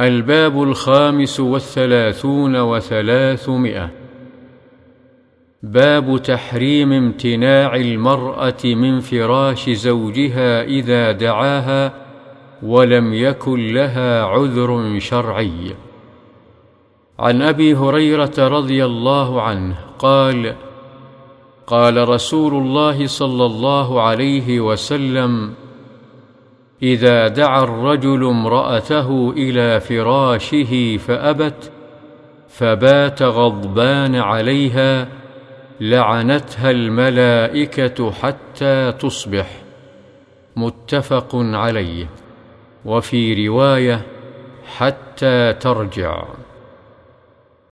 الباب الخامس والثلاثون وثلاثمائة. باب تحريم امتناع المرأة من فراش زوجها إذا دعاها ولم يكن لها عذر شرعي. عن أبي هريرة رضي الله عنه قال قال رسول الله صلى الله عليه وسلم إذا دعا الرجل امرأته إلى فراشه فأبت فبات غضبان عليها لعنتها الملائكة حتى تصبح. متفق عليه. وفي رواية حتى ترجع.